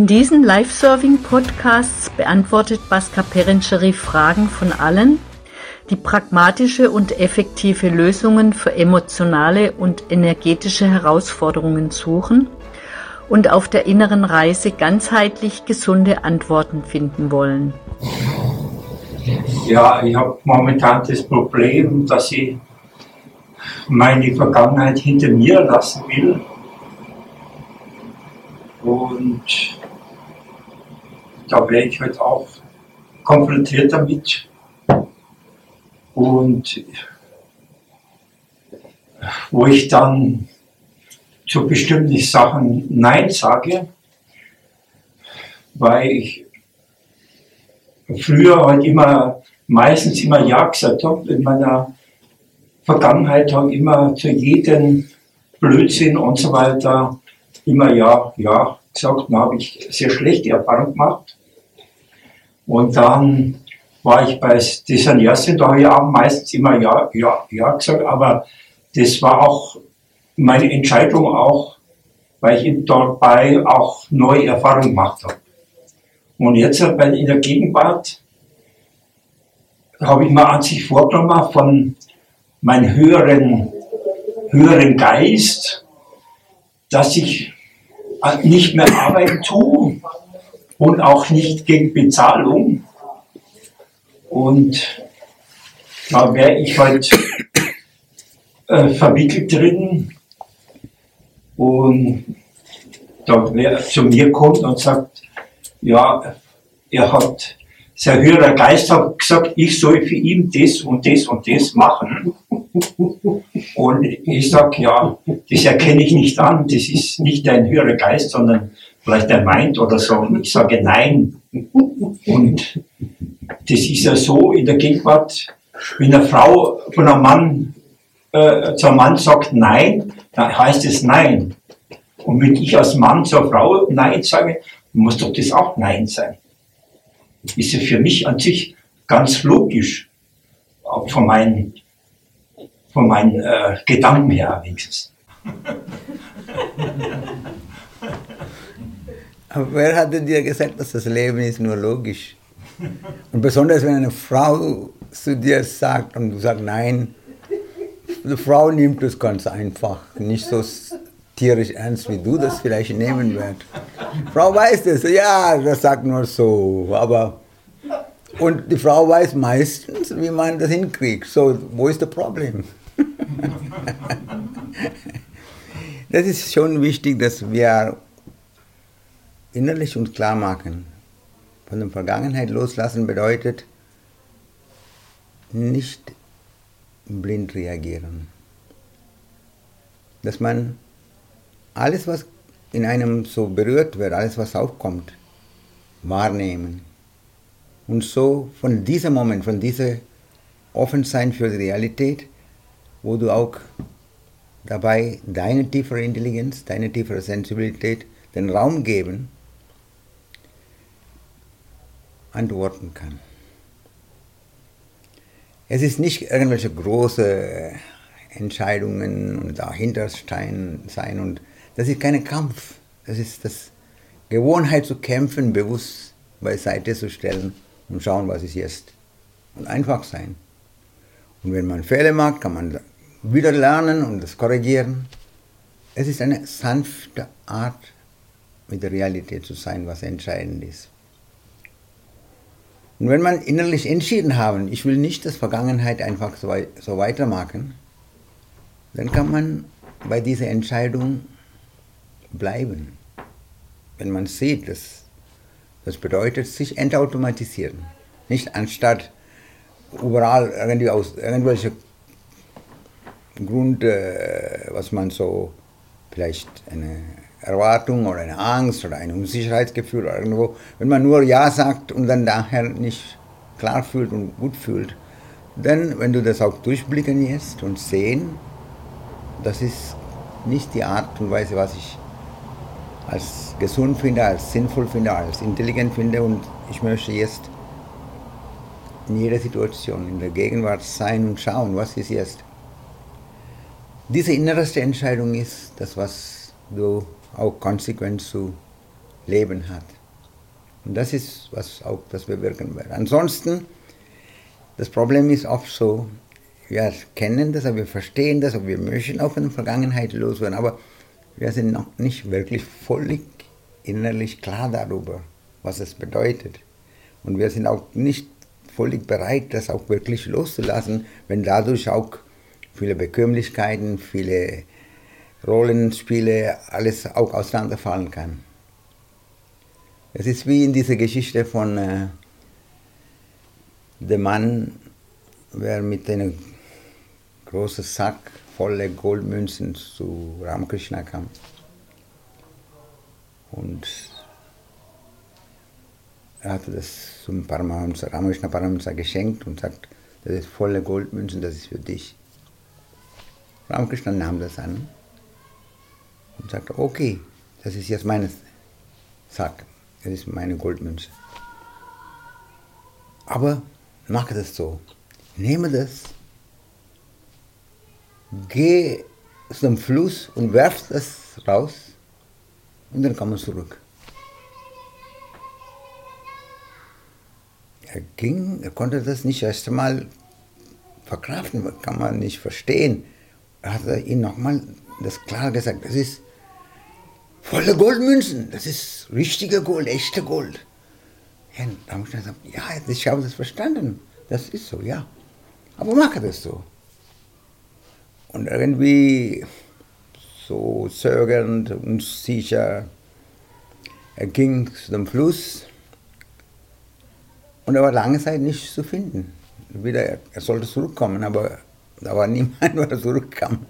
In diesen Live-Serving-Podcasts beantwortet Baska Perencheri Fragen von allen, die pragmatische und effektive Lösungen für emotionale und energetische Herausforderungen suchen und auf der inneren Reise ganzheitlich gesunde Antworten finden wollen. Ja, ich habe momentan das Problem, dass ich meine Vergangenheit hinter mir lassen will. Und da werde ich halt auch konfrontiert damit. Und wo ich dann zu bestimmten Sachen Nein sage, weil ich früher halt immer, meistens immer Ja gesagt habe. In meiner Vergangenheit habe ich immer zu jedem Blödsinn und so weiter immer Ja, Ja gesagt. Da habe ich sehr schlechte Erfahrungen gemacht. Und dann war ich bei diesen Jassen, da habe ich auch meistens immer Ja, Ja, Ja gesagt, aber das war auch meine Entscheidung auch, weil ich dabei auch neue Erfahrungen gemacht habe. Und jetzt in der Gegenwart habe ich mir an sich vorgenommen von meinem höheren, höheren Geist, dass ich nicht mehr arbeiten tue und auch nicht gegen Bezahlung. Und da wäre ich halt äh, verwickelt drin und da wer zu mir kommt und sagt, ja, er hat, sein höherer Geist hat gesagt, ich soll für ihn das und das und das machen. Und ich sage, ja, das erkenne ich nicht an, das ist nicht dein höherer Geist, sondern vielleicht der meint oder so. Ich sage nein. Und das ist ja so in der Gegenwart, wenn eine Frau von einem Mann äh, zum Mann sagt nein, dann heißt es nein. Und wenn ich als Mann zur Frau nein sage, muss doch das auch nein sein. Ist ja für mich an sich ganz logisch, auch von meinen, von meinen äh, Gedanken her wenigstens. Aber wer hatte dir gesagt, dass das Leben ist nur logisch? Und besonders wenn eine Frau zu dir sagt und du sagst nein, die Frau nimmt das ganz einfach, nicht so tierisch ernst, wie du das vielleicht nehmen wirst. Frau weiß das, ja, das sagt nur so, aber und die Frau weiß meistens, wie man das hinkriegt. So, wo ist das Problem? das ist schon wichtig, dass wir innerlich uns klar machen. Von der Vergangenheit loslassen bedeutet nicht blind reagieren. Dass man alles, was in einem so berührt wird, alles, was aufkommt, wahrnehmen. Und so von diesem Moment, von diesem Offensein für die Realität, wo du auch dabei deine tiefere Intelligenz, deine tiefere Sensibilität den Raum geben, antworten kann. Es ist nicht irgendwelche große Entscheidungen und dahinter sein und das ist kein Kampf. Das ist das Gewohnheit zu kämpfen, bewusst beiseite zu stellen und schauen, was ist jetzt. Und einfach sein. Und wenn man Fehler macht, kann man wieder lernen und das korrigieren. Es ist eine sanfte Art, mit der Realität zu sein, was entscheidend ist. Und wenn man innerlich entschieden haben, ich will nicht das Vergangenheit einfach so, so weitermachen, dann kann man bei dieser Entscheidung bleiben. Wenn man sieht, dass das bedeutet sich entautomatisieren. Nicht anstatt überall irgendwie aus irgendwelchen Grund, äh, was man so vielleicht eine Erwartung oder eine Angst oder ein Unsicherheitsgefühl oder irgendwo, wenn man nur Ja sagt und dann daher nicht klar fühlt und gut fühlt, dann, wenn du das auch durchblicken lässt und sehen, das ist nicht die Art und Weise, was ich als gesund finde, als sinnvoll finde, als intelligent finde und ich möchte jetzt in jeder Situation in der Gegenwart sein und schauen, was ist jetzt. Diese innerste Entscheidung ist das, was du auch konsequent zu Leben hat. Und das ist, was auch das bewirken wird. Ansonsten, das Problem ist oft so, wir kennen das, aber wir verstehen das, aber wir möchten auch von der Vergangenheit loswerden, aber wir sind noch nicht wirklich völlig innerlich klar darüber, was es bedeutet. Und wir sind auch nicht völlig bereit, das auch wirklich loszulassen, wenn dadurch auch viele Bekömmlichkeiten, viele Rollenspiele, alles auch auseinanderfallen kann. Es ist wie in dieser Geschichte von äh, dem Mann, der mit einem großen Sack voller Goldmünzen zu Ramakrishna kam. Und er hatte das zum Paramahamsa, Ramakrishna Paramahamsa geschenkt und sagt, das ist volle Goldmünzen, das ist für dich. Ramakrishna nahm das an und sagte, okay, das ist jetzt mein Sack, das ist meine Goldmünze. Aber mache das so, nehme das, geh zum Fluss und werf das raus und dann komm zurück. Er ging, er konnte das nicht erst einmal verkraften, kann man nicht verstehen. Er hat ihn nochmal das klar gesagt, das ist volle Goldmünzen, das ist richtige Gold, echte Gold. Ja, da habe ich gesagt, ja, ich habe das verstanden, das ist so, ja. Aber mache das so. Und irgendwie so zögernd und sicher, er ging zu dem Fluss und er war lange Zeit nicht zu finden. Wieder, er sollte zurückkommen, aber da war niemand, der zurückkam.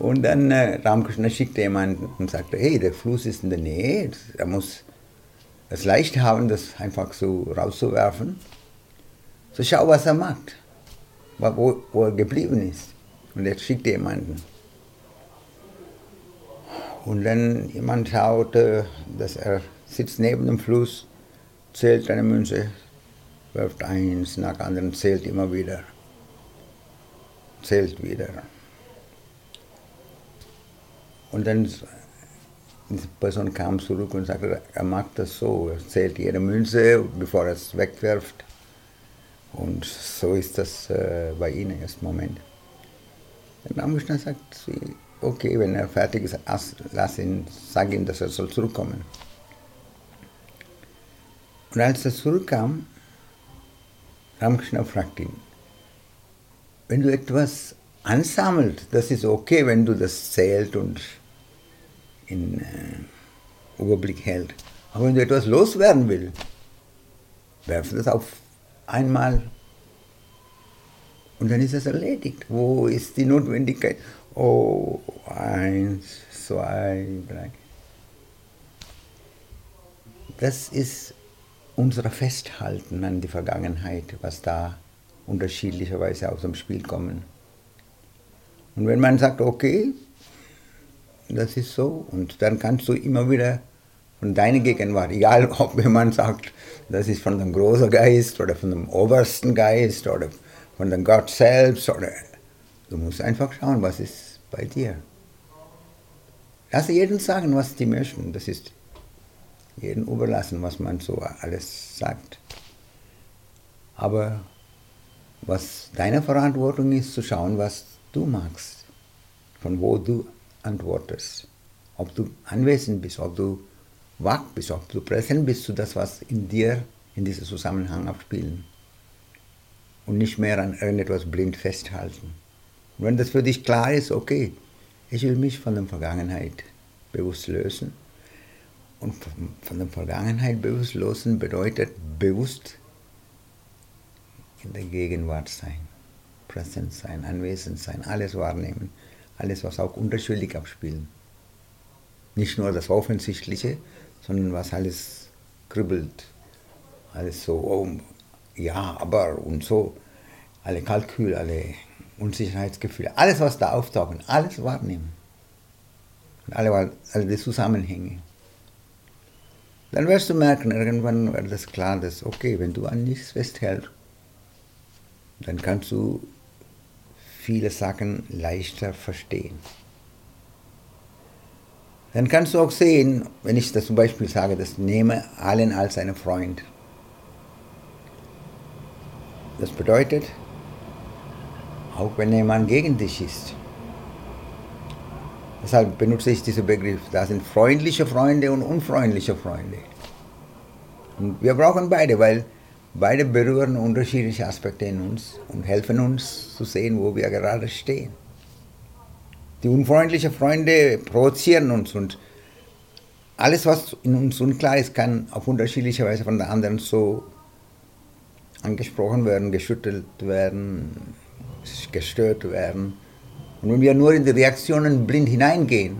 Und dann äh, Ramkrishna schickte jemanden und sagte, hey, der Fluss ist in der Nähe, er muss es leicht haben, das einfach so rauszuwerfen. So schau, was er macht, wo, wo er geblieben ist. Und er schickte jemanden. Und dann jemand schaute, dass er sitzt neben dem Fluss, zählt eine Münze, wirft eins nach anderen, zählt immer wieder, zählt wieder. Und dann die Person kam zurück und sagte, er macht das so, er zählt jede Münze, bevor er es wegwirft. Und so ist das äh, bei Ihnen im ersten Moment. Dann haben wir gesagt, okay, wenn er fertig ist, lass ihn, sag ihm, dass er soll zurückkommen. Und als er zurückkam, Ramakrishna fragte ihn, wenn du etwas ansammelst, das ist okay, wenn du das zählst und in äh, Überblick hält. Aber wenn du etwas loswerden willst, werf das auf einmal und dann ist es erledigt. Wo ist die Notwendigkeit? Oh, eins, zwei, drei. Das ist unser Festhalten an die Vergangenheit, was da unterschiedlicherweise aus dem Spiel kommen. Und wenn man sagt, okay, das ist so. Und dann kannst du immer wieder von deiner Gegenwart, egal ob jemand sagt, das ist von dem großen Geist oder von dem obersten Geist oder von dem Gott selbst, oder du musst einfach schauen, was ist bei dir. Lass jeden sagen, was die möchten. Das ist jedem überlassen, was man so alles sagt. Aber was deine Verantwortung ist, zu schauen, was du magst, von wo du antwortest. Ob du anwesend bist, ob du wach bist, ob du präsent bist zu das, was in dir in diesem Zusammenhang abspielen. Und nicht mehr an irgendetwas blind festhalten. Und wenn das für dich klar ist, okay, ich will mich von der Vergangenheit bewusst lösen. Und von der Vergangenheit bewusst lösen bedeutet bewusst in der Gegenwart sein, präsent sein, anwesend sein, alles wahrnehmen alles, was auch unterschwellig abspielen. Nicht nur das Offensichtliche, sondern was alles kribbelt. Alles so, oh, ja, aber und so. Alle Kalkül, alle Unsicherheitsgefühle, alles, was da auftaucht, alles wahrnehmen. Und alle, alle Zusammenhänge. Dann wirst du merken, irgendwann wird das klar, dass, okay, wenn du an nichts festhältst, dann kannst du viele Sachen leichter verstehen. dann kannst du auch sehen, wenn ich das zum Beispiel sage, das nehme allen als einen Freund. Das bedeutet, auch wenn jemand gegen dich ist. Deshalb benutze ich diesen Begriff. Da sind freundliche Freunde und unfreundliche Freunde. Und wir brauchen beide, weil beide berühren unterschiedliche Aspekte in uns und helfen uns zu sehen, wo wir gerade stehen. Die unfreundlichen Freunde provozieren uns und alles, was in uns unklar ist, kann auf unterschiedliche Weise von der anderen so angesprochen werden, geschüttelt werden, gestört werden. Und wenn wir nur in die Reaktionen blind hineingehen,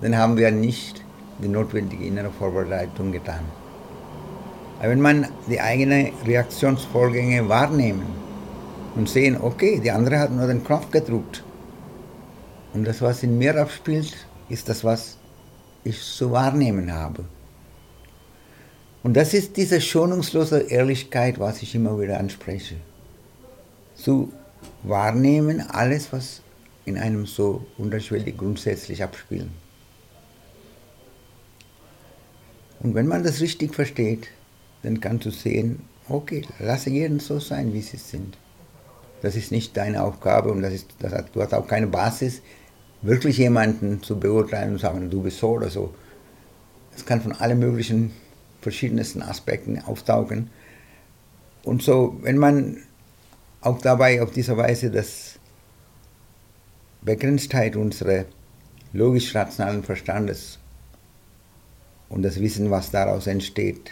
dann haben wir nicht die notwendige innere Vorbereitung getan. Wenn man die eigenen Reaktionsvorgänge wahrnehmen und sehen, okay, die andere hat nur den Knopf gedrückt und das, was in mir abspielt, ist das, was ich zu wahrnehmen habe. Und das ist diese schonungslose Ehrlichkeit, was ich immer wieder anspreche. Zu wahrnehmen alles, was in einem so unterschwellig grundsätzlich abspielt. Und wenn man das richtig versteht, dann kannst du sehen, okay, lasse jeden so sein, wie sie sind. Das ist nicht deine Aufgabe und das ist, das hat, du hast auch keine Basis, wirklich jemanden zu beurteilen und sagen, du bist so oder so. Es kann von allen möglichen verschiedensten Aspekten auftauchen. Und so, wenn man auch dabei auf diese Weise das Begrenztheit unseres logisch-rationalen Verstandes und das Wissen, was daraus entsteht,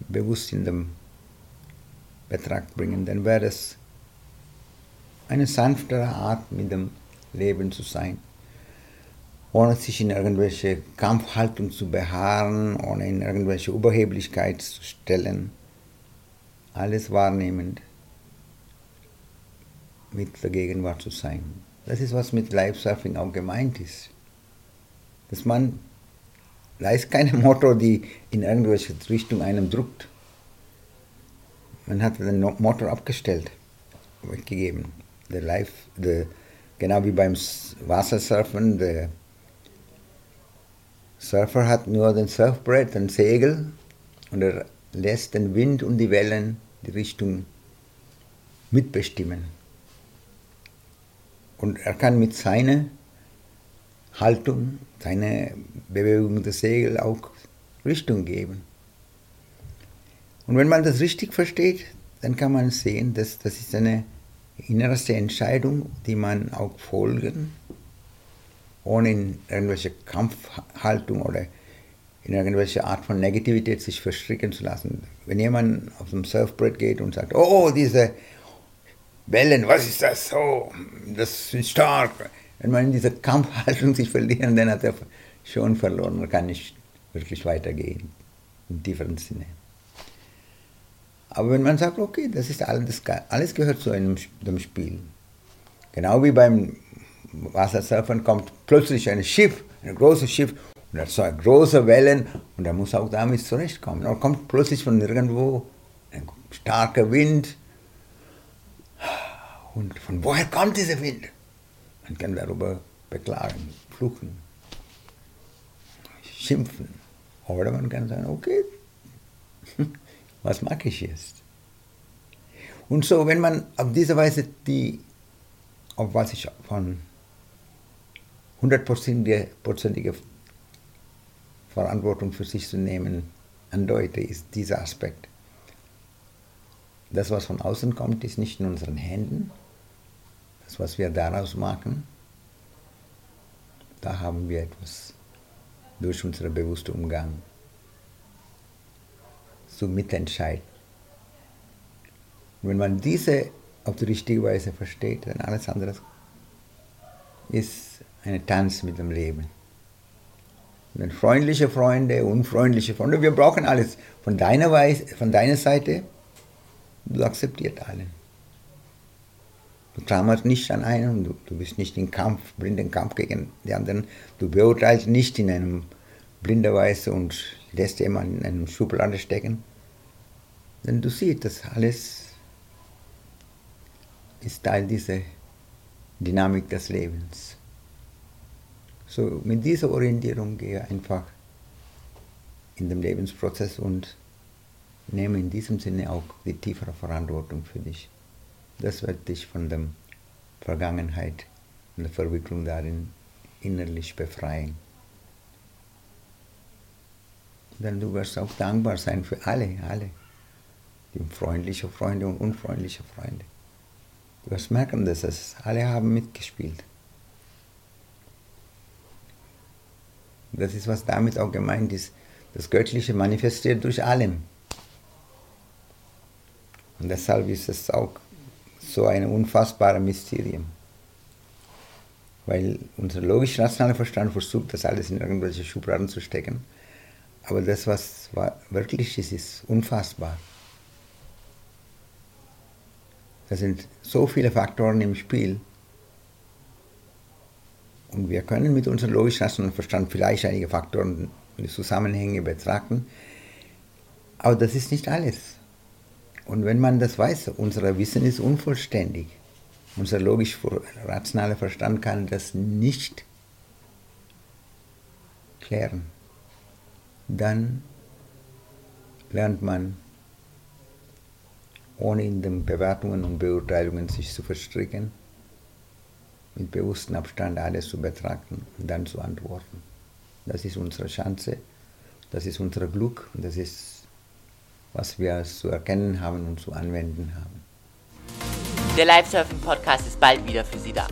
bewusst in den Betrag bringen, dann wäre es eine sanftere Art, mit dem Leben zu sein, ohne sich in irgendwelche Kampfhaltung zu beharren, ohne in irgendwelche Überheblichkeit zu stellen, alles wahrnehmend mit der Gegenwart zu sein. Das ist, was mit Live-Surfing auch gemeint ist. Dass man, da ist keine Motor, die in irgendwelche Richtung einem drückt. Man hat den Motor abgestellt, weggegeben. Der Live, der Genau wie beim Wassersurfen. Der Surfer hat nur den Surfbrett, ein Segel und er lässt den Wind und die Wellen die Richtung mitbestimmen. Und er kann mit seiner Haltung, seiner Bewegung des Segels auch Richtung geben. Und wenn man das richtig versteht, dann kann man sehen, dass das ist eine innerste Entscheidung, die man auch folgen, ohne in irgendwelche Kampfhaltung oder in irgendwelche Art von Negativität sich verstricken zu lassen. Wenn jemand auf dem Surfbrett geht und sagt, oh, diese Wellen, was ist das? Oh, das ist stark. Wenn man in dieser Kampfhaltung sich verliert, dann hat er schon verloren, man kann nicht wirklich weitergehen, im tieferen Sinne. Aber wenn man sagt, okay, das ist alles, alles gehört zu einem dem Spiel. Genau wie beim Wassersurfen kommt plötzlich ein Schiff, ein großes Schiff, und eine große Wellen, und er muss auch damit zurechtkommen. Dann kommt plötzlich von irgendwo ein starker Wind. Und von woher kommt dieser Wind? Man kann darüber beklagen, fluchen, schimpfen. Oder man kann sagen, okay, was mache ich jetzt? Und so, wenn man auf diese Weise die, auf was ich von hundertprozentige Verantwortung für sich zu nehmen andeute, ist dieser Aspekt. Das, was von außen kommt, ist nicht in unseren Händen. Das, was wir daraus machen, da haben wir etwas durch unseren bewussten Umgang zu mitentscheiden. Wenn man diese auf die richtige Weise versteht, dann alles andere ist ein Tanz mit dem Leben. Und freundliche Freunde, unfreundliche Freunde, wir brauchen alles. Von deiner, Weise, von deiner Seite, du akzeptierst allen. Du klammerst nicht an einen, du, du bist nicht in Kampf, blinden Kampf gegen die anderen. Du beurteilst nicht in einem blinder Weise und lässt jemanden in einem Schublade stecken. Denn du siehst, das alles ist Teil dieser Dynamik des Lebens. So mit dieser Orientierung gehe einfach in den Lebensprozess und nehme in diesem Sinne auch die tiefere Verantwortung für dich. Das wird dich von der Vergangenheit und der Verwicklung darin innerlich befreien. Denn du wirst auch dankbar sein für alle, alle. Die freundliche Freunde und unfreundliche Freunde. Du wirst merken, dass es alle haben mitgespielt. Das ist, was damit auch gemeint ist. Das Göttliche manifestiert durch allem. Und deshalb ist es auch so ein unfassbares Mysterium. Weil unser logisch-rationaler Verstand versucht, das alles in irgendwelche Schubladen zu stecken. Aber das, was wirklich ist, ist unfassbar. Da sind so viele Faktoren im Spiel. Und wir können mit unserem logisch-rationalen Verstand vielleicht einige Faktoren und Zusammenhänge betrachten. Aber das ist nicht alles. Und wenn man das weiß, unser Wissen ist unvollständig. Unser logisch-rationaler Verstand kann das nicht klären. Dann lernt man, ohne in den Bewertungen und Beurteilungen sich zu verstricken, mit bewusstem Abstand alles zu betrachten und dann zu antworten. Das ist unsere Chance, das ist unser Glück und das ist was wir zu erkennen haben und zu anwenden haben. Der Live-Surfing-Podcast ist bald wieder für Sie da.